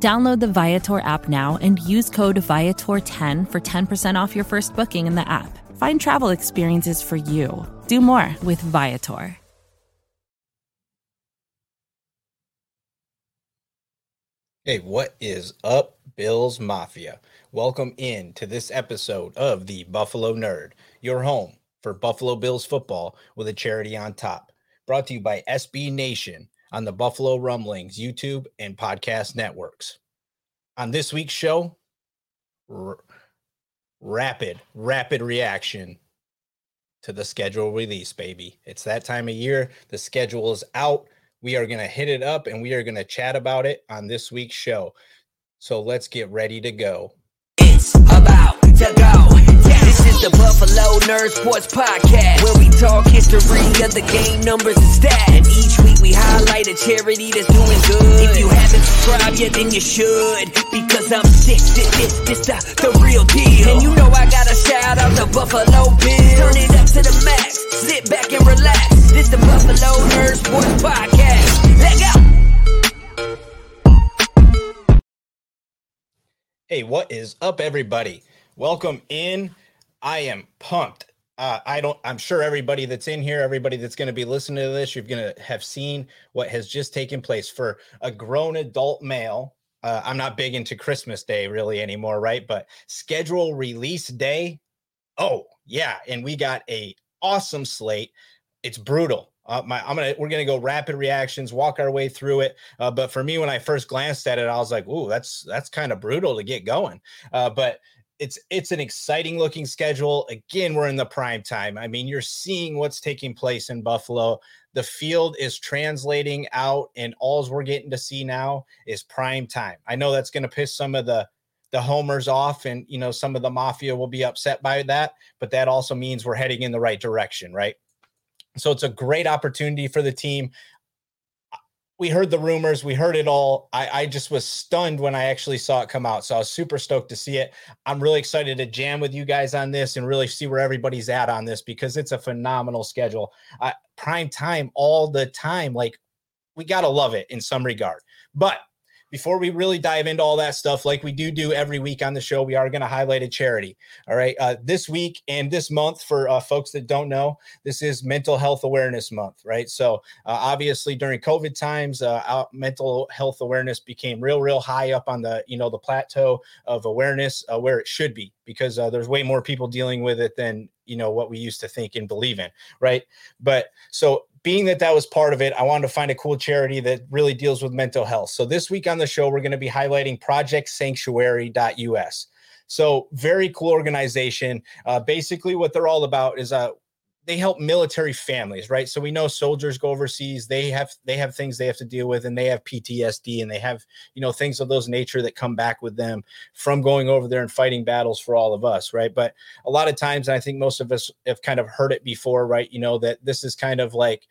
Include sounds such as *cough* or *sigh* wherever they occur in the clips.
Download the Viator app now and use code Viator10 for 10% off your first booking in the app. Find travel experiences for you. Do more with Viator. Hey, what is up, Bills Mafia? Welcome in to this episode of the Buffalo Nerd, your home for Buffalo Bills football with a charity on top. Brought to you by SB Nation on the Buffalo Rumblings YouTube and podcast networks. On this week's show, r- rapid, rapid reaction to the schedule release, baby. It's that time of year. The schedule is out. We are going to hit it up and we are going to chat about it on this week's show. So let's get ready to go. It's about to go. This is the Buffalo Nerd Sports Podcast, where we talk history of the game, numbers, and stats. And each we highlight a charity that's doing good. If you haven't subscribed yet, then you should, because I'm sick. This, this, this the, the real deal. And you know I gotta shout out the Buffalo Bills. Turn it up to the max. Sit back and relax. This the Buffalo Sports Podcast. Let go. Hey, what is up, everybody? Welcome in. I am pumped. Uh, I don't. I'm sure everybody that's in here, everybody that's going to be listening to this, you're going to have seen what has just taken place for a grown adult male. Uh, I'm not big into Christmas Day really anymore, right? But schedule release day. Oh yeah, and we got a awesome slate. It's brutal. Uh, my, I'm gonna we're gonna go rapid reactions, walk our way through it. Uh, but for me, when I first glanced at it, I was like, "Ooh, that's that's kind of brutal to get going." Uh, but it's it's an exciting looking schedule. Again, we're in the prime time. I mean, you're seeing what's taking place in Buffalo. The field is translating out, and alls we're getting to see now is prime time. I know that's going to piss some of the the homers off, and you know some of the mafia will be upset by that, but that also means we're heading in the right direction, right? So it's a great opportunity for the team. We heard the rumors, we heard it all. I, I, just was stunned when I actually saw it come out. So I was super stoked to see it. I'm really excited to jam with you guys on this and really see where everybody's at on this because it's a phenomenal schedule. Uh, prime time all the time. Like we got to love it in some regard. But before we really dive into all that stuff, like we do do every week on the show, we are going to highlight a charity. All right. Uh, this week and this month, for uh, folks that don't know, this is Mental Health Awareness Month, right? So, uh, obviously, during COVID times, uh, mental health awareness became real, real high up on the, you know, the plateau of awareness uh, where it should be because uh, there's way more people dealing with it than, you know, what we used to think and believe in, right? But so being that that was part of it, I wanted to find a cool charity that really deals with mental health. So this week on the show, we're going to be highlighting projectsanctuary.us. So very cool organization. Uh, basically, what they're all about is uh, they help military families, right? So we know soldiers go overseas, they have they have things they have to deal with, and they have PTSD, and they have you know things of those nature that come back with them from going over there and fighting battles for all of us, right? But a lot of times, I think most of us have kind of heard it before, right? You know that this is kind of like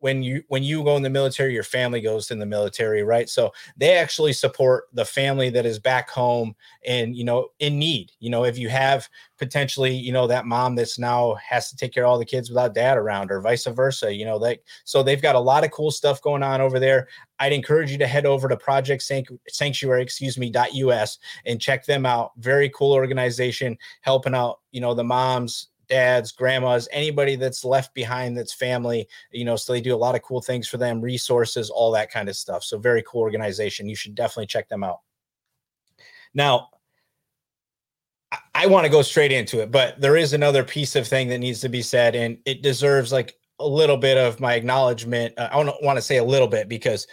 when you when you go in the military your family goes in the military right? So they actually support the family that is back home and you know in need. You know if you have potentially you know that mom that's now has to take care of all the kids without dad around or vice versa you know like so they've got a lot of cool stuff going on over there. I'd encourage you to head over to project sanctuary excuse me us and check them out. Very cool organization helping out you know the moms dads, grandmas, anybody that's left behind that's family, you know, so they do a lot of cool things for them, resources, all that kind of stuff. So, very cool organization. You should definitely check them out. Now, I, I want to go straight into it, but there is another piece of thing that needs to be said, and it deserves like a little bit of my acknowledgement. Uh, I don't want to say a little bit because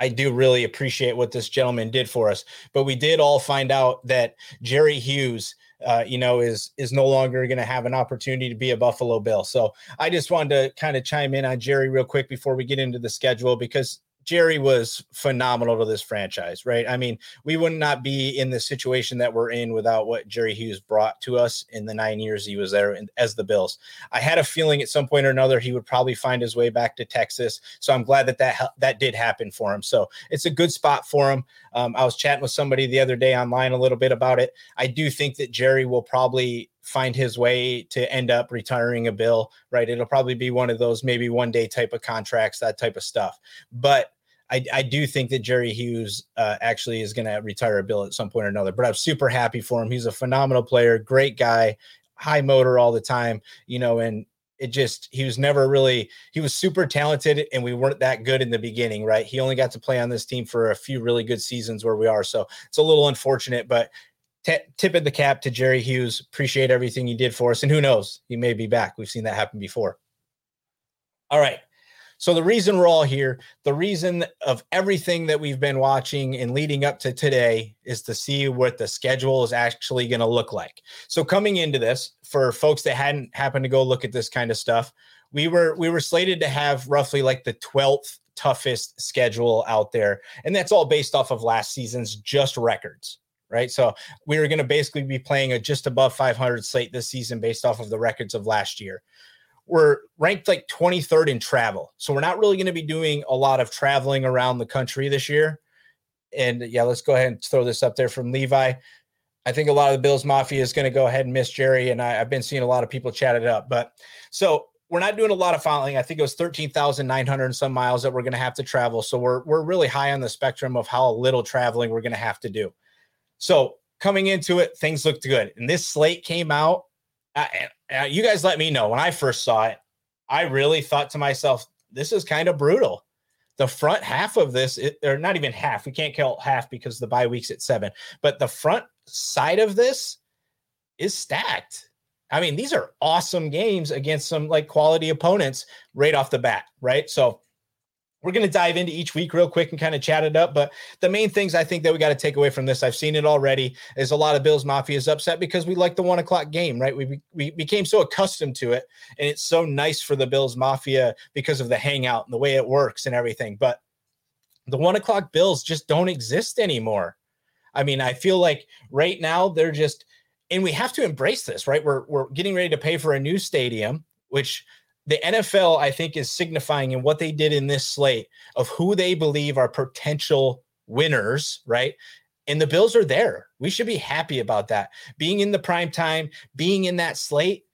I do really appreciate what this gentleman did for us. But we did all find out that Jerry Hughes uh, you know, is is no longer going to have an opportunity to be a Buffalo Bill. So I just wanted to kind of chime in on Jerry real quick before we get into the schedule because Jerry was phenomenal to this franchise, right? I mean, we would not be in the situation that we're in without what Jerry Hughes brought to us in the nine years he was there as the Bills. I had a feeling at some point or another he would probably find his way back to Texas, so I'm glad that that that did happen for him. So it's a good spot for him. Um, I was chatting with somebody the other day online a little bit about it. I do think that Jerry will probably find his way to end up retiring a bill, right? It'll probably be one of those maybe one day type of contracts, that type of stuff. But I, I do think that Jerry Hughes uh, actually is going to retire a bill at some point or another. But I'm super happy for him. He's a phenomenal player, great guy, high motor all the time, you know, and it just he was never really he was super talented and we weren't that good in the beginning right? He only got to play on this team for a few really good seasons where we are so it's a little unfortunate but t- tip of the cap to jerry hughes. Appreciate everything you did for us and who knows? He may be back. We've seen that happen before. All right so the reason we're all here, the reason of everything that we've been watching and leading up to today is to see what the schedule is actually going to look like. So coming into this, for folks that hadn't happened to go look at this kind of stuff, we were we were slated to have roughly like the 12th toughest schedule out there. And that's all based off of last season's just records right? So we were going to basically be playing a just above 500 slate this season based off of the records of last year we're ranked like 23rd in travel. So we're not really going to be doing a lot of traveling around the country this year. And yeah, let's go ahead and throw this up there from Levi. I think a lot of the Bills Mafia is going to go ahead and miss Jerry. And I, have been seeing a lot of people chat it up. But so we're not doing a lot of following. I think it was 13,900 and some miles that we're going to have to travel. So we're, we're really high on the spectrum of how little traveling we're going to have to do. So coming into it, things looked good. And this slate came out uh, you guys let me know when I first saw it. I really thought to myself, this is kind of brutal. The front half of this, it, or not even half, we can't count half because the bye week's at seven, but the front side of this is stacked. I mean, these are awesome games against some like quality opponents right off the bat, right? So we're going to dive into each week real quick and kind of chat it up. But the main things I think that we got to take away from this, I've seen it already, is a lot of Bills Mafia is upset because we like the one o'clock game, right? We, we became so accustomed to it. And it's so nice for the Bills Mafia because of the hangout and the way it works and everything. But the one o'clock Bills just don't exist anymore. I mean, I feel like right now they're just, and we have to embrace this, right? We're, we're getting ready to pay for a new stadium, which the NFL, I think, is signifying in what they did in this slate of who they believe are potential winners, right? And the Bills are there. We should be happy about that. Being in the prime time, being in that slate,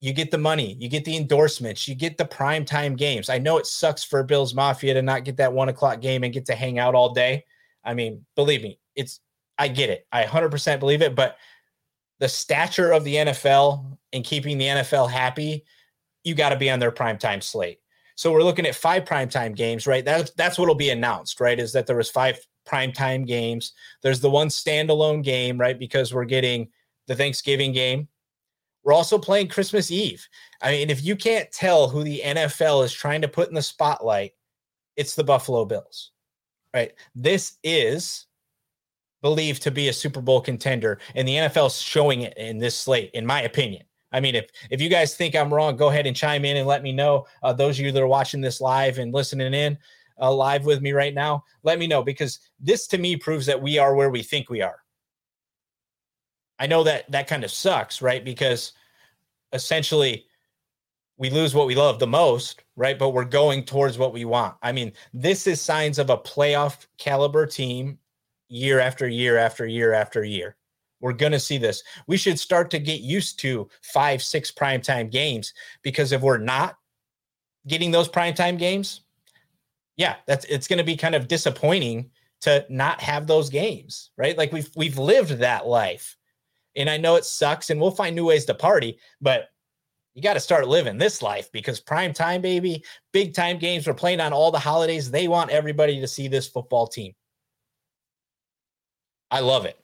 you get the money, you get the endorsements, you get the prime time games. I know it sucks for Bills Mafia to not get that one o'clock game and get to hang out all day. I mean, believe me, it's I get it. I 100% believe it, but the stature of the NFL and keeping the NFL happy you got to be on their primetime slate. So we're looking at five primetime games, right? That's that's what'll be announced, right? Is that there was five primetime games. There's the one standalone game, right? Because we're getting the Thanksgiving game. We're also playing Christmas Eve. I mean, if you can't tell who the NFL is trying to put in the spotlight, it's the Buffalo Bills. Right? This is believed to be a Super Bowl contender, and the NFL's showing it in this slate, in my opinion. I mean, if if you guys think I'm wrong, go ahead and chime in and let me know. Uh, those of you that are watching this live and listening in uh, live with me right now, let me know because this to me proves that we are where we think we are. I know that that kind of sucks, right? Because essentially we lose what we love the most, right? But we're going towards what we want. I mean, this is signs of a playoff caliber team year after year after year after year. We're going to see this. We should start to get used to five, six primetime games because if we're not getting those primetime games, yeah, that's it's going to be kind of disappointing to not have those games, right? Like we've we've lived that life. And I know it sucks and we'll find new ways to party, but you got to start living this life because prime time, baby, big time games. We're playing on all the holidays. They want everybody to see this football team. I love it.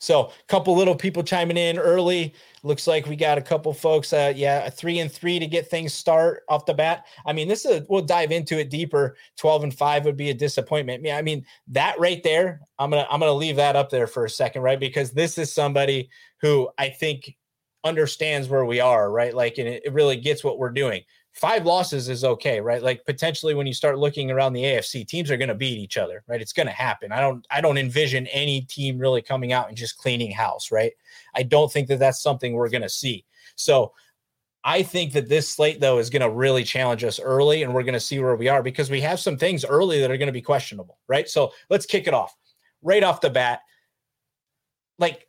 So a couple little people chiming in early. Looks like we got a couple folks. Uh, yeah, three and three to get things start off the bat. I mean, this is we'll dive into it deeper. Twelve and five would be a disappointment. Yeah, I mean that right there. I'm gonna I'm gonna leave that up there for a second, right? Because this is somebody who I think understands where we are, right? Like, and it, it really gets what we're doing. Five losses is okay, right? Like potentially when you start looking around the AFC, teams are going to beat each other, right? It's going to happen. I don't I don't envision any team really coming out and just cleaning house, right? I don't think that that's something we're going to see. So I think that this slate though is going to really challenge us early and we're going to see where we are because we have some things early that are going to be questionable, right? So let's kick it off. Right off the bat, like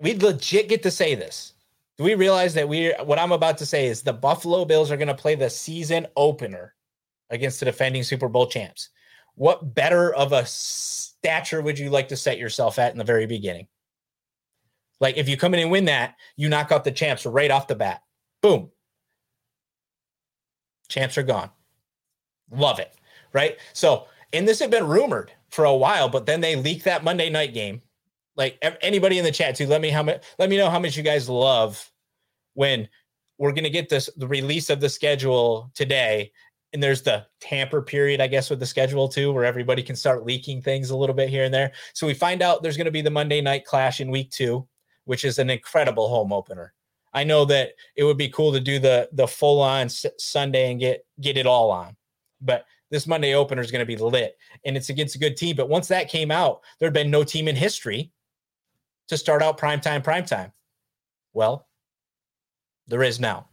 we legit get to say this do we realize that we what I'm about to say is the Buffalo Bills are going to play the season opener against the defending Super Bowl champs? What better of a stature would you like to set yourself at in the very beginning? Like if you come in and win that, you knock out the champs right off the bat. Boom. Champs are gone. Love it. Right? So, and this had been rumored for a while, but then they leaked that Monday night game like anybody in the chat too let me how much let me know how much you guys love when we're going to get this the release of the schedule today. And there's the tamper period i guess with the schedule too where everybody can start leaking things a little bit here and there. So we find out there's going to be the monday night clash in week two which is an incredible home opener. I know that it would be cool to do the the full on s- sunday and get get it all on but this monday opener is going to be lit and it's against a good team. But once that came out there'd been no team in history to start out prime time, prime time? Well, there is now.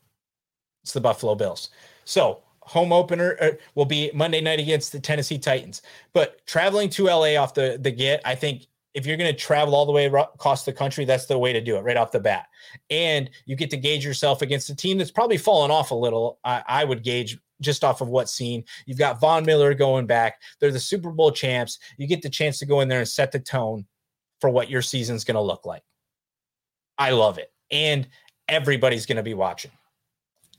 It's the Buffalo Bills. So home opener uh, will be Monday night against the Tennessee Titans. But traveling to LA off the the get, I think if you're going to travel all the way across the country, that's the way to do it right off the bat. And you get to gauge yourself against a team that's probably fallen off a little. I, I would gauge just off of what's seen. You've got Von Miller going back. They're the Super Bowl champs. You get the chance to go in there and set the tone for what your season's going to look like. I love it. And everybody's going to be watching.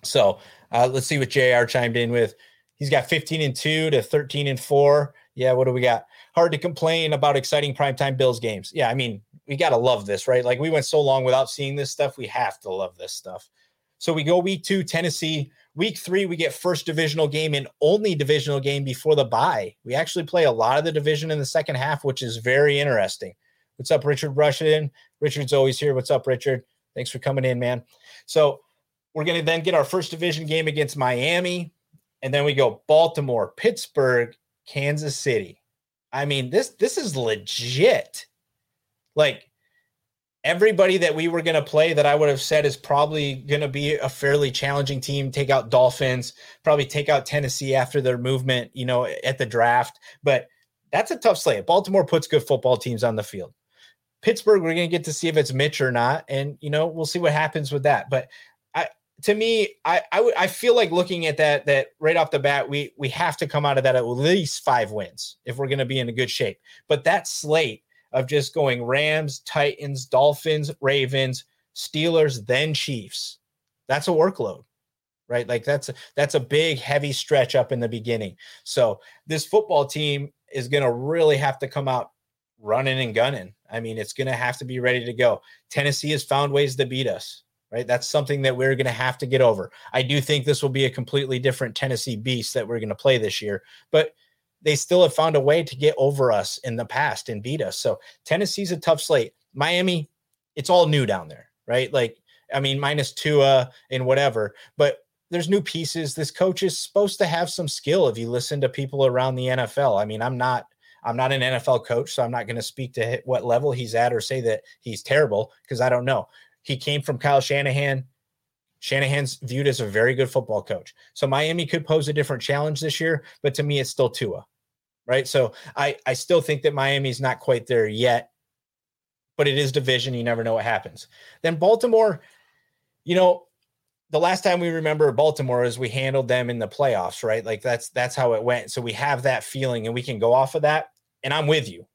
So uh, let's see what JR chimed in with. He's got 15 and 2 to 13 and 4. Yeah, what do we got? Hard to complain about exciting primetime Bills games. Yeah, I mean, we got to love this, right? Like we went so long without seeing this stuff. We have to love this stuff. So we go week two, Tennessee. Week three, we get first divisional game and only divisional game before the bye. We actually play a lot of the division in the second half, which is very interesting. What's up, Richard Rushing? Richard's always here. What's up, Richard? Thanks for coming in, man. So we're going to then get our first division game against Miami, and then we go Baltimore, Pittsburgh, Kansas City. I mean, this this is legit. Like everybody that we were going to play that I would have said is probably going to be a fairly challenging team. Take out Dolphins, probably take out Tennessee after their movement, you know, at the draft. But that's a tough slate. Baltimore puts good football teams on the field. Pittsburgh, we're going to get to see if it's Mitch or not, and you know we'll see what happens with that. But I, to me, I, I, w- I feel like looking at that that right off the bat, we we have to come out of that at least five wins if we're going to be in a good shape. But that slate of just going Rams, Titans, Dolphins, Ravens, Steelers, then Chiefs, that's a workload right like that's a, that's a big heavy stretch up in the beginning so this football team is going to really have to come out running and gunning I mean, it's going to have to be ready to go. Tennessee has found ways to beat us, right? That's something that we're going to have to get over. I do think this will be a completely different Tennessee beast that we're going to play this year, but they still have found a way to get over us in the past and beat us. So Tennessee's a tough slate. Miami, it's all new down there, right? Like, I mean, minus Tua and whatever, but there's new pieces. This coach is supposed to have some skill if you listen to people around the NFL. I mean, I'm not I'm not an NFL coach, so I'm not going to speak to what level he's at or say that he's terrible because I don't know. He came from Kyle Shanahan. Shanahan's viewed as a very good football coach. So Miami could pose a different challenge this year, but to me, it's still Tua, right? So I I still think that Miami's not quite there yet, but it is division. You never know what happens. Then Baltimore, you know, the last time we remember Baltimore is we handled them in the playoffs, right? Like that's that's how it went. So we have that feeling and we can go off of that. And I'm with you.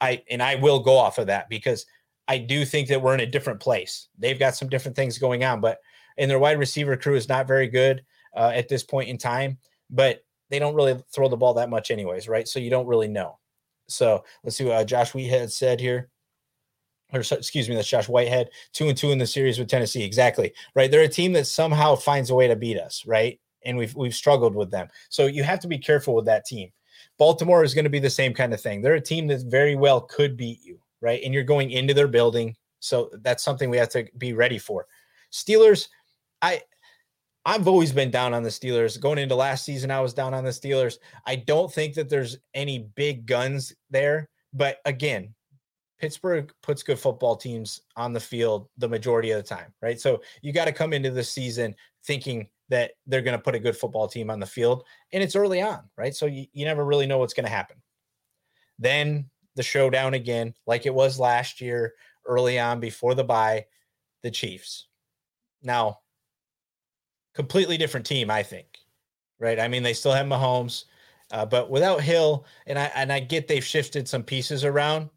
I and I will go off of that because I do think that we're in a different place. They've got some different things going on, but and their wide receiver crew is not very good uh, at this point in time. But they don't really throw the ball that much, anyways, right? So you don't really know. So let's see what uh, Josh Wheathead said here or excuse me, that's Josh Whitehead, two and two in the series with Tennessee. Exactly. Right. They're a team that somehow finds a way to beat us, right? And we've we've struggled with them. So you have to be careful with that team. Baltimore is going to be the same kind of thing. They're a team that very well could beat you, right? And you're going into their building. So that's something we have to be ready for. Steelers, I I've always been down on the Steelers. Going into last season, I was down on the Steelers. I don't think that there's any big guns there. But again, Pittsburgh puts good football teams on the field the majority of the time, right? So you got to come into the season thinking that they're going to put a good football team on the field, and it's early on, right? So you, you never really know what's going to happen. Then the showdown again, like it was last year, early on before the bye, the Chiefs. Now, completely different team, I think, right? I mean, they still have Mahomes, uh, but without Hill, and I and I get they've shifted some pieces around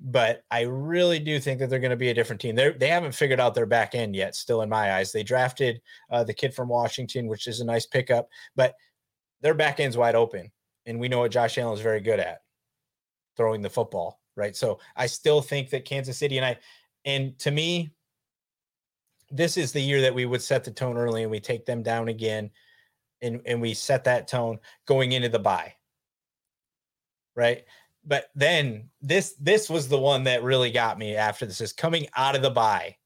but I really do think that they're going to be a different team. They they haven't figured out their back end yet. Still, in my eyes, they drafted uh, the kid from Washington, which is a nice pickup, but their back end's wide open, and we know what Josh Allen is very good at throwing the football, right? So I still think that Kansas City and I, and to me, this is the year that we would set the tone early, and we take them down again, and and we set that tone going into the bye, right? But then this this was the one that really got me after this is coming out of the bye.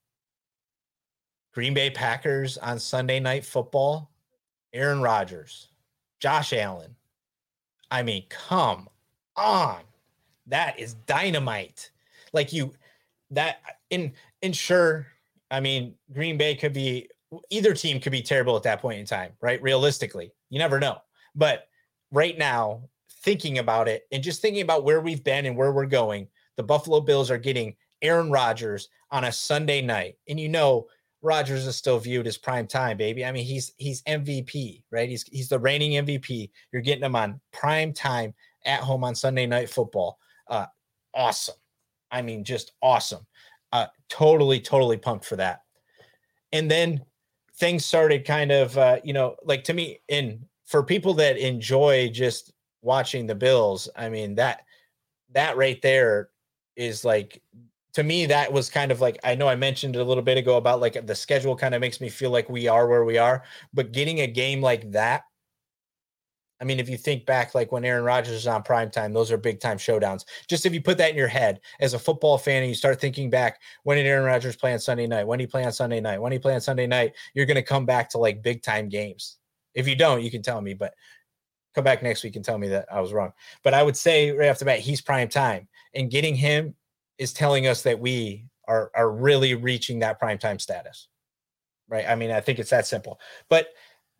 Green Bay Packers on Sunday night football, Aaron Rodgers, Josh Allen. I mean, come on. That is dynamite. Like you that in in sure, I mean, Green Bay could be either team could be terrible at that point in time, right? Realistically, you never know. But right now, thinking about it and just thinking about where we've been and where we're going, the Buffalo Bills are getting Aaron Rodgers on a Sunday night. And you know, Rodgers is still viewed as prime time, baby. I mean, he's he's MVP, right? He's he's the reigning MVP. You're getting him on prime time at home on Sunday night football. Uh awesome. I mean, just awesome. Uh totally, totally pumped for that. And then things started kind of uh, you know, like to me, in for people that enjoy just watching the Bills, I mean that that right there is like to me that was kind of like I know I mentioned a little bit ago about like the schedule kind of makes me feel like we are where we are, but getting a game like that I mean, if you think back, like when Aaron Rodgers is on prime time, those are big time showdowns. Just if you put that in your head as a football fan and you start thinking back, when did Aaron Rodgers play on Sunday night? When did he play on Sunday night? When did he play on Sunday night? You're going to come back to like big time games. If you don't, you can tell me. But come back next week and tell me that I was wrong. But I would say right off the bat, he's prime time, and getting him is telling us that we are are really reaching that prime time status. Right? I mean, I think it's that simple. But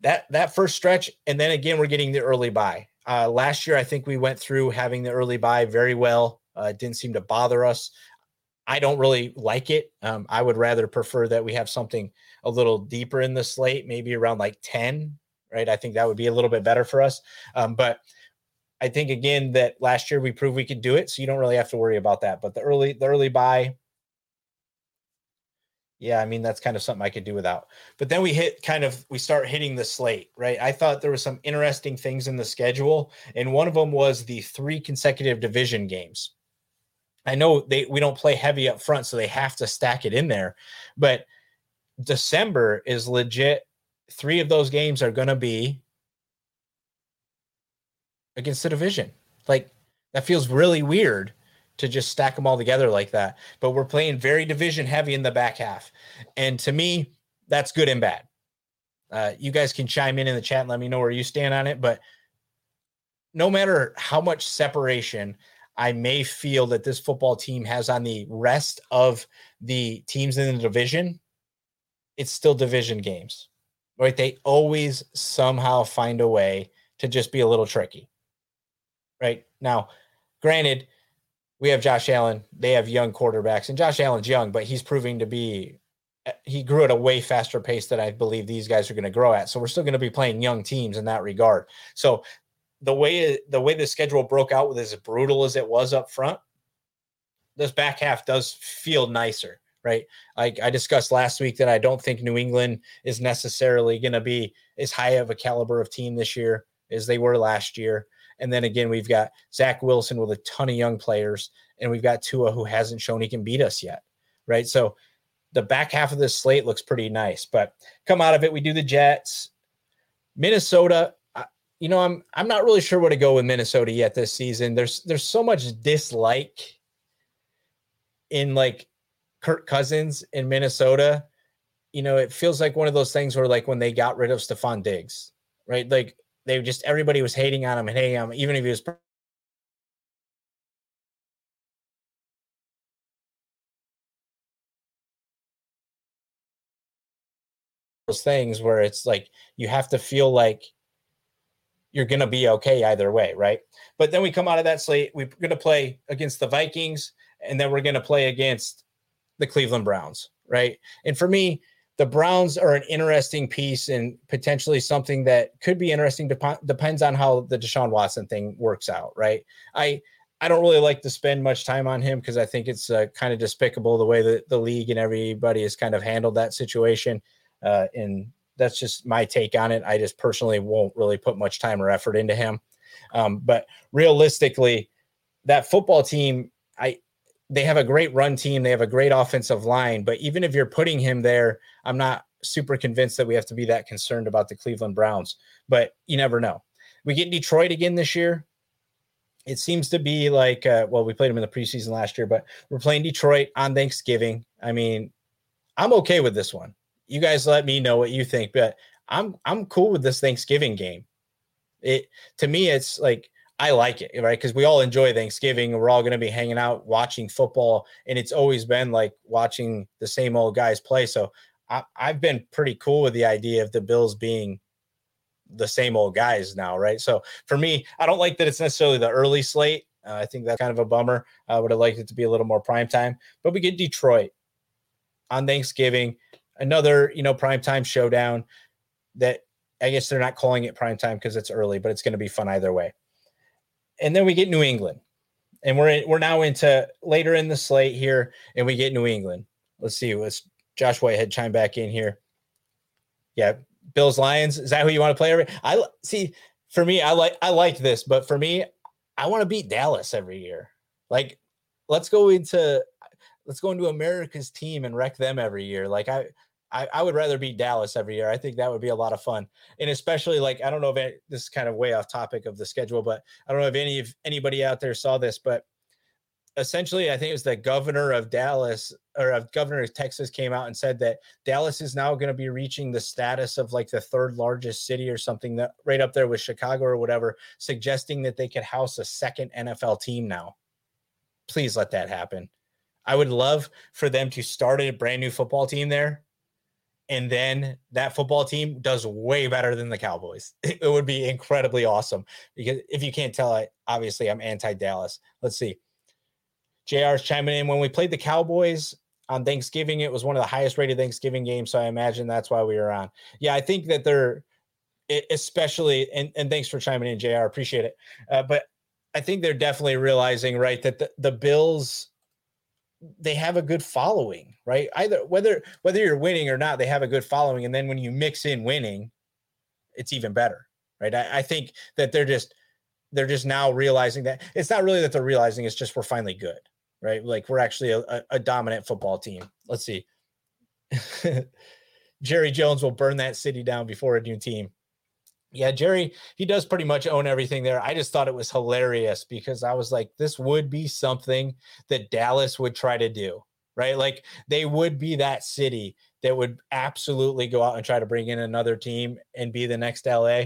that that first stretch, and then again, we're getting the early bye. Uh, last year, I think we went through having the early bye very well. Uh, it didn't seem to bother us. I don't really like it. Um, I would rather prefer that we have something a little deeper in the slate, maybe around like 10 right? I think that would be a little bit better for us. Um, but I think again that last year we proved we could do it, so you don't really have to worry about that. But the early the early bye, yeah, I mean that's kind of something I could do without. But then we hit kind of we start hitting the slate, right? I thought there was some interesting things in the schedule, and one of them was the three consecutive division games. I know they we don't play heavy up front, so they have to stack it in there, but December is legit three of those games are going to be against the division. Like that feels really weird to just stack them all together like that. But we're playing very division heavy in the back half. And to me, that's good and bad. Uh, you guys can chime in in the chat and let me know where you stand on it. But no matter how much separation I may feel that this football team has on the rest of the teams in the division, it's still division games right? They always somehow find a way to just be a little tricky, right? Now, granted, we have Josh Allen, they have young quarterbacks, and Josh Allen's young, but he's proving to be eh, he grew at a way faster pace than I believe these guys are going to grow at. So we're still going to be playing young teams in that regard. So the way the way the schedule broke out with as brutal as it was up front, this back half does feel nicer right? Like I discussed last week that I don't think New England is necessarily going to be as high of a caliber of team this year as they were last year. And then again, we've got Zach Wilson with a ton of young players, and we've got Tua who hasn't shown he can beat us yet, right? So the back half of this slate looks pretty nice, but come out of it, we do the Jets, Minnesota. You know, I'm I'm not really sure where to go with Minnesota yet this season. There's there's so much dislike in like Kirk Cousins in Minnesota you know, it feels like one of those things where like when they got rid of Stefon Diggs, right? Like they just everybody was hating on him and hating him, even if he was those things where it's like you have to feel like you're going to be okay either way, right? But then we come out of that slate, we're going to play against the Vikings and then we're going to play against the Cleveland Browns, right? And for me, the Browns are an interesting piece and potentially something that could be interesting. Dep- depends on how the Deshaun Watson thing works out, right? I I don't really like to spend much time on him because I think it's uh, kind of despicable the way that the league and everybody has kind of handled that situation. Uh, and that's just my take on it. I just personally won't really put much time or effort into him. Um, but realistically, that football team, I they have a great run team. They have a great offensive line. But even if you're putting him there, I'm not super convinced that we have to be that concerned about the Cleveland Browns. But you never know. We get Detroit again this year. It seems to be like, uh, well, we played them in the preseason last year, but we're playing Detroit on Thanksgiving. I mean, I'm okay with this one. You guys let me know what you think, but I'm I'm cool with this Thanksgiving game. It to me, it's like I like it, right? Because we all enjoy Thanksgiving. We're all going to be hanging out, watching football, and it's always been like watching the same old guys play. So I, have been pretty cool with the idea of the Bills being the same old guys now, right? So for me, I don't like that it's necessarily the early slate. Uh, I think that's kind of a bummer. I would have liked it to be a little more prime time, but we get Detroit on Thanksgiving, another you know prime time showdown. That I guess they're not calling it prime time because it's early, but it's going to be fun either way and then we get New England, and we're in, we're now into later in the slate here, and we get New England. Let's see, let's Josh Whitehead chime back in here. Yeah, Bills Lions. Is that who you want to play? Every I see. For me, I like I like this, but for me, I want to beat Dallas every year. Like, let's go into let's go into America's team and wreck them every year. Like I I, I, would rather beat Dallas every year. I think that would be a lot of fun, and especially like I don't know if it, this is kind of way off topic of the schedule, but I don't know if any of anybody out there saw this, but essentially I think it was the governor of Dallas or of governor of Texas came out and said that Dallas is now going to be reaching the status of like the third largest city or something that right up there with Chicago or whatever, suggesting that they could house a second NFL team now. Please let that happen. I would love for them to start a brand new football team there and then that football team does way better than the Cowboys. *laughs* It would be incredibly awesome because if you can't tell, I obviously I'm anti Dallas. Let's see. JR's chiming in when we played the Cowboys on Thanksgiving. It was one of the highest rated Thanksgiving games, so I imagine that's why we were on. Yeah, I think that they're especially and, and thanks for chiming in, JR. Appreciate it. Uh, but I think they're definitely realizing right that the, the Bills they have a good following, right? Either whether whether you're winning or not, they have a good following. And then when you mix in winning, it's even better, right? I, I think that they're just they're just now realizing that it's not really that they're realizing it's just we're finally good, right? Like we're actually a, a, a dominant football team. Let's see. *laughs* Jerry Jones will burn that city down before a new team. Yeah, Jerry, he does pretty much own everything there. I just thought it was hilarious because I was like, this would be something that Dallas would try to do, right? Like they would be that city that would absolutely go out and try to bring in another team and be the next LA,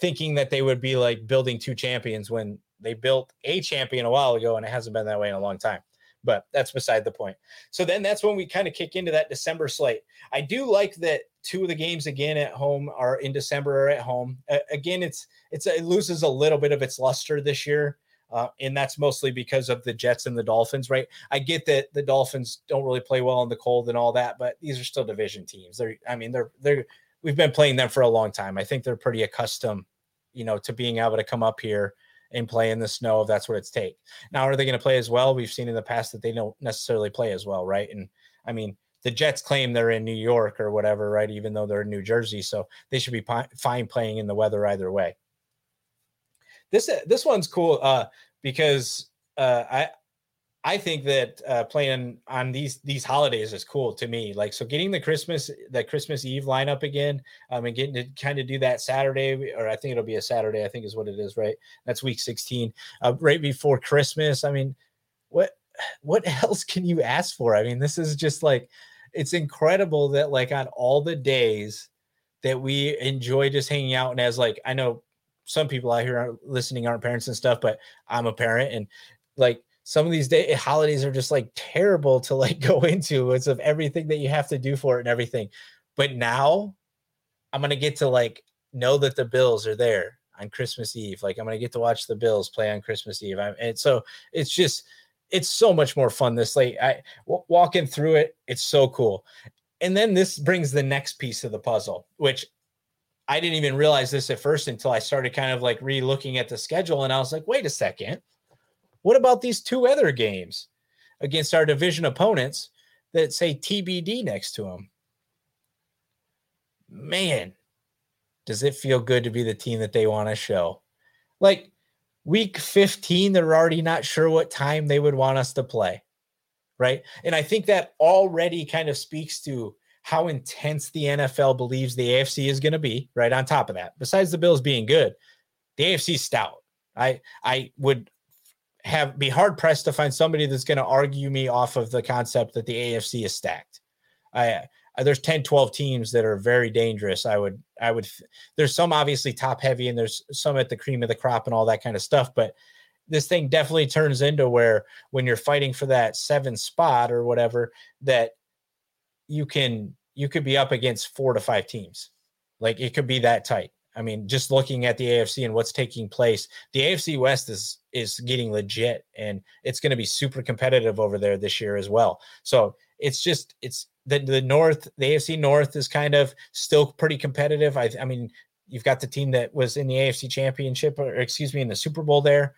thinking that they would be like building two champions when they built a champion a while ago and it hasn't been that way in a long time but that's beside the point. So then that's when we kind of kick into that December slate. I do like that two of the games again at home are in December or at home. Uh, again, it's it's it loses a little bit of its luster this year. Uh, and that's mostly because of the Jets and the Dolphins, right? I get that the Dolphins don't really play well in the cold and all that, but these are still division teams. They're, I mean, they're they're we've been playing them for a long time. I think they're pretty accustomed, you know, to being able to come up here and play in the snow if that's what it's take. Now, are they going to play as well? We've seen in the past that they don't necessarily play as well, right? And I mean, the Jets claim they're in New York or whatever, right? Even though they're in New Jersey, so they should be fine playing in the weather either way. This this one's cool uh, because uh, I I think that uh, playing on these these holidays is cool to me. Like so, getting the Christmas the Christmas Eve lineup again, um, and getting to kind of do that Saturday, or I think it'll be a Saturday. I think is what it is, right? That's week sixteen, uh, right before Christmas. I mean, what what *laughs* else can you ask for? I mean, this is just like it's incredible that like on all the days that we enjoy just hanging out and as like I know some people out here are listening aren't parents and stuff, but I'm a parent and like some of these day eh, holidays are just like terrible to like *laughs* go into. It's of everything that you have to do for it and everything. But now I'm gonna get to like know that the Bills are there on Christmas Eve. Like I'm gonna get to watch the Bills play on Christmas Eve. I'm, and so it's just it's so much more fun this late. I w- walking through it, it's so cool. And then this brings the next piece of the puzzle, which I didn't even realize this at first until I started kind of like re-looking at the schedule, and I was like, wait a second, what about these two other games against our division opponents that say TBD next to them? Man, does it feel good to be the team that they want to show? Like week 15, they're already not sure what time they would want us to play. Right. And I think that already kind of speaks to how intense the NFL believes the AFC is going to be. Right. On top of that, besides the Bills being good, the AFC stout. I I would have be hard pressed to find somebody that's going to argue me off of the concept that the AFC is stacked. I uh, there's 10 12 teams that are very dangerous. I would i would there's some obviously top heavy and there's some at the cream of the crop and all that kind of stuff but this thing definitely turns into where when you're fighting for that seven spot or whatever that you can you could be up against four to five teams. Like it could be that tight I mean, just looking at the AFC and what's taking place, the AFC West is is getting legit, and it's going to be super competitive over there this year as well. So it's just it's the the North, the AFC North is kind of still pretty competitive. I I mean, you've got the team that was in the AFC Championship, or excuse me, in the Super Bowl there,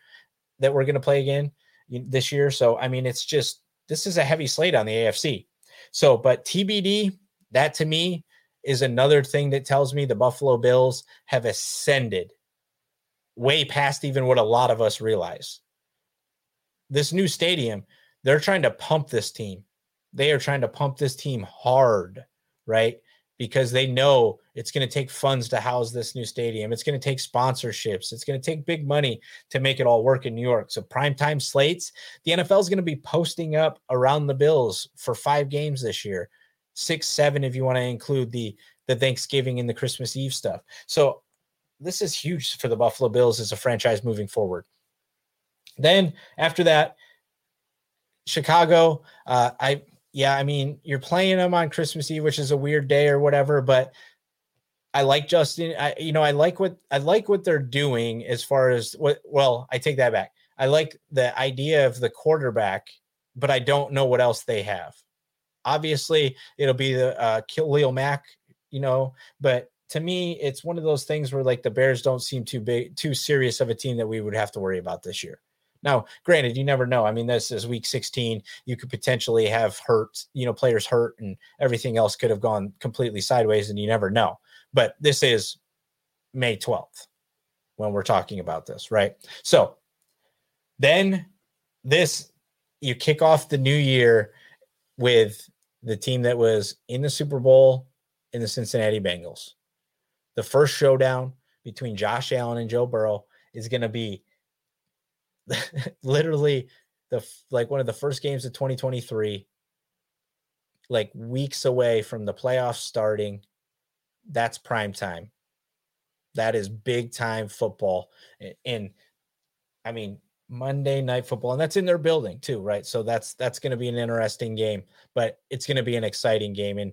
that we're going to play again this year. So I mean, it's just this is a heavy slate on the AFC. So, but TBD, that to me is another thing that tells me the Buffalo Bills have ascended way past even what a lot of us realize. This new stadium, they're trying to pump this team. They are trying to pump this team hard, right? Because they know it's going to take funds to house this new stadium. It's going to take sponsorships. It's going to take big money to make it all work in New York. So primetime slates, the NFL is going to be posting up around the Bills for five games this year six, seven, if you want to include the the Thanksgiving and the Christmas Eve stuff. So this is huge for the Buffalo Bills as a franchise moving forward. Then after that, Chicago. Uh, I yeah, I mean you're playing them on Christmas Eve, which is a weird day or whatever, but I like Justin. I you know I like what I like what they're doing as far as what. Well, I take that back. I like the idea of the quarterback, but I don't know what else they have. Obviously, it'll be the uh, Khalil Mack, you know, but to me, it's one of those things where like the Bears don't seem too big, too serious of a team that we would have to worry about this year. Now, granted, you never know. I mean, this is week 16. You could potentially have hurt, you know, players hurt and everything else could have gone completely sideways, and you never know. But this is May 12th when we're talking about this, right? So then this, you kick off the new year with the team that was in the Super Bowl in the Cincinnati Bengals. The first showdown between Josh Allen and Joe Burrow is going to be *laughs* literally the like one of the first games of 2023 like weeks away from the playoffs starting. That's prime time. That is big time football. And i mean Monday night football, and that's in their building too, right? So that's that's going to be an interesting game, but it's going to be an exciting game. And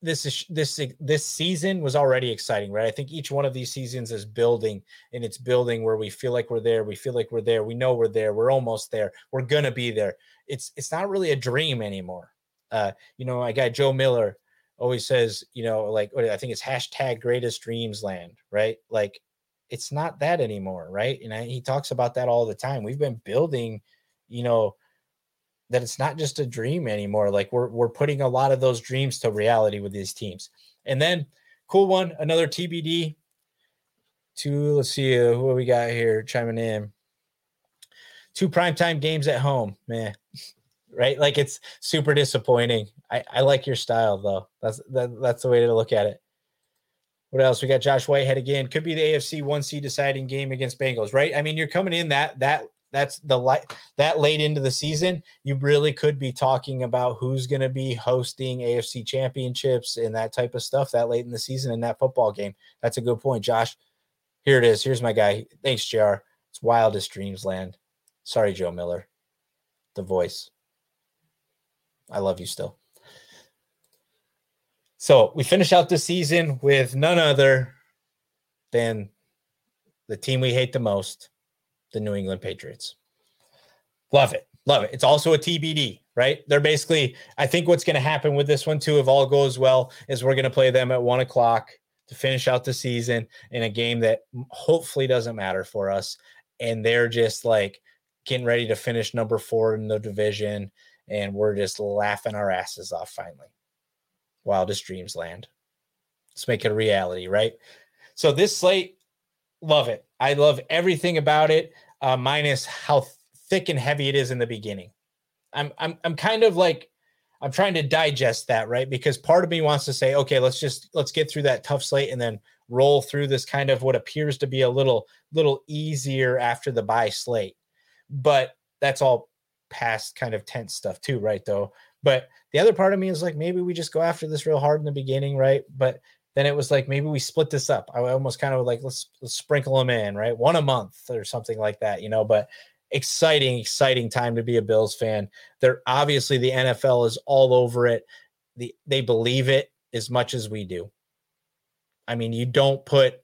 this is this this season was already exciting, right? I think each one of these seasons is building, and it's building where we feel like we're there, we feel like we're there, we know we're there, we're almost there, we're gonna be there. It's it's not really a dream anymore. Uh, you know, my guy Joe Miller always says, you know, like I think it's hashtag greatest dreams land, right? Like it's not that anymore, right? And he talks about that all the time. We've been building, you know, that it's not just a dream anymore. Like we're we're putting a lot of those dreams to reality with these teams. And then cool one, another TBD. Two, let's see uh, who we got here chiming in. Two primetime games at home, man. *laughs* Right? Like it's super disappointing. I, I like your style though. That's that, that's the way to look at it. What else? We got Josh Whitehead again. Could be the AFC one seed deciding game against Bengals, right? I mean, you're coming in that that that's the light that late into the season, you really could be talking about who's going to be hosting AFC championships and that type of stuff that late in the season in that football game. That's a good point, Josh. Here it is. Here's my guy. Thanks, JR. It's wildest dreams land. Sorry, Joe Miller. The voice. I love you still. So we finish out the season with none other than the team we hate the most, the New England Patriots. Love it. Love it. It's also a TBD, right? They're basically, I think what's going to happen with this one too, if all goes well, is we're going to play them at one o'clock to finish out the season in a game that hopefully doesn't matter for us. And they're just like getting ready to finish number four in the division. And we're just laughing our asses off finally. Wildest dreams land. Let's make it a reality, right? So this slate, love it. I love everything about it, uh, minus how thick and heavy it is in the beginning. I'm I'm I'm kind of like I'm trying to digest that, right? Because part of me wants to say, okay, let's just let's get through that tough slate and then roll through this kind of what appears to be a little little easier after the bye slate. But that's all past kind of tense stuff too, right? Though. But the other part of me is like maybe we just go after this real hard in the beginning, right? But then it was like maybe we split this up. I almost kind of like let's, let's sprinkle them in, right? One a month or something like that, you know. But exciting, exciting time to be a Bills fan. They're obviously the NFL is all over it. The they believe it as much as we do. I mean, you don't put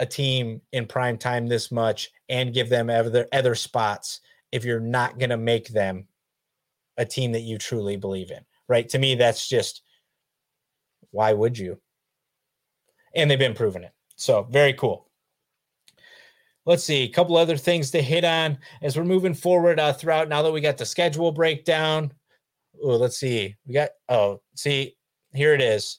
a team in prime time this much and give them other other spots if you're not going to make them a team that you truly believe in. Right? To me that's just why would you? and they've been proving it. So very cool. Let's see a couple other things to hit on as we're moving forward uh, throughout. Now that we got the schedule breakdown, oh, let's see. We got oh, see here it is.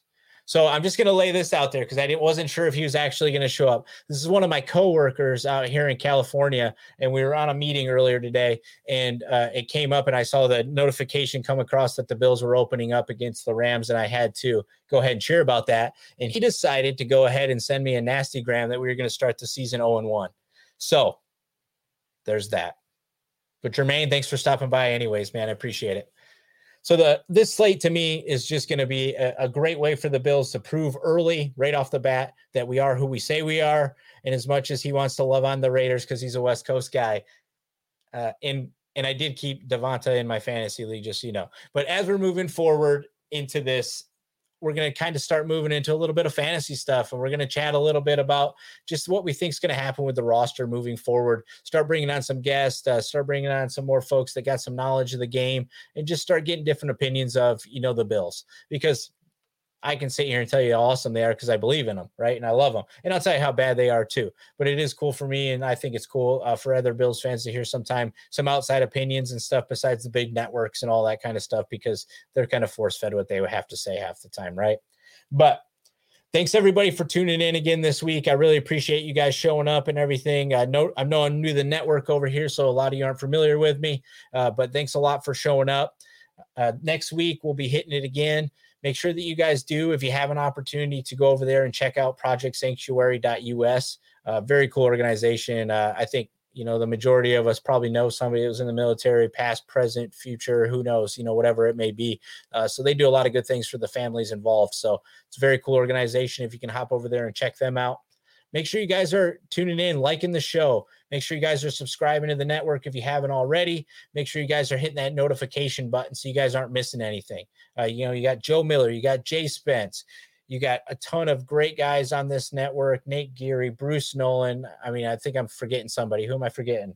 So I'm just going to lay this out there because I wasn't sure if he was actually going to show up. This is one of my coworkers out here in California, and we were on a meeting earlier today, and uh, it came up, and I saw the notification come across that the Bills were opening up against the Rams, and I had to go ahead and cheer about that. And he decided to go ahead and send me a nasty gram that we were going to start the season 0 and 1. So there's that. But Jermaine, thanks for stopping by, anyways, man. I appreciate it. So the this slate to me is just going to be a, a, great way for the Bills to prove early, right off the bat, that we are who we say we are. And as much as he wants to love on the Raiders because he's a West Coast guy, uh, and and I did keep Davante in my fantasy league, just so you know. But as we're moving forward into this we're going to kind of start moving into a little bit of fantasy stuff and we're going to chat a little bit about just what we think is going to happen with the roster moving forward. Start bringing on some guests uh, start bringing on some more folks that got some knowledge of the game and just start getting different opinions of you know the bills. Because I can sit here and tell you how awesome they are because I believe in them, right? And I love them. And I'll tell you how bad they are too. But it is cool for me, and I think it's cool uh, for other Bills fans to hear sometime some outside opinions and stuff besides the big networks and all that kind of stuff because they're kind of force fed what they would have to say half the time, right? But thanks everybody for tuning in again this week. I really appreciate you guys showing up and everything. I know I'm new to the network over here, so a lot of you aren't familiar with me. Uh, but thanks a lot for showing up. Uh, next week we'll be hitting it again make sure that you guys do, if you have an opportunity to go over there and check out Project projectsanctuary.us. Uh, very cool organization. Uh, I think you know the majority of us probably know somebody that was in the military past present future who knows you know whatever it may be uh, so they do a lot of good things for the families involved so it's a very cool organization if you can hop over there and check them out make sure you guys are tuning in liking the show make sure you guys are subscribing to the network if you haven't already make sure you guys are hitting that notification button so you guys aren't missing anything uh, you know, you got Joe Miller, you got Jay Spence, you got a ton of great guys on this network Nate Geary, Bruce Nolan. I mean, I think I'm forgetting somebody. Who am I forgetting?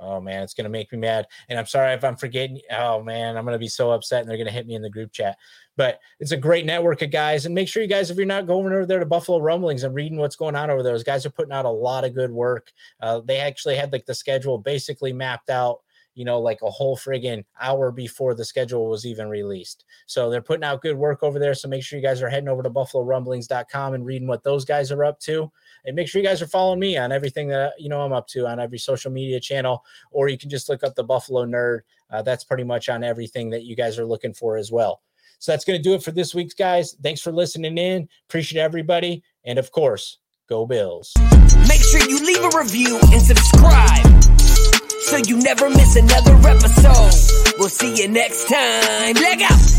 Oh man, it's gonna make me mad. And I'm sorry if I'm forgetting. Oh man, I'm gonna be so upset and they're gonna hit me in the group chat. But it's a great network of guys. And make sure you guys, if you're not going over there to Buffalo Rumblings and reading what's going on over there, those guys are putting out a lot of good work. Uh, they actually had like the schedule basically mapped out you know, like a whole friggin' hour before the schedule was even released. So they're putting out good work over there. So make sure you guys are heading over to buffalorumblings.com and reading what those guys are up to. And make sure you guys are following me on everything that, you know, I'm up to on every social media channel, or you can just look up the Buffalo Nerd. Uh, that's pretty much on everything that you guys are looking for as well. So that's going to do it for this week's guys. Thanks for listening in. Appreciate everybody. And of course, go Bills. Make sure you leave a review and subscribe. so you never miss another episode. We'll see you next time. Leg out!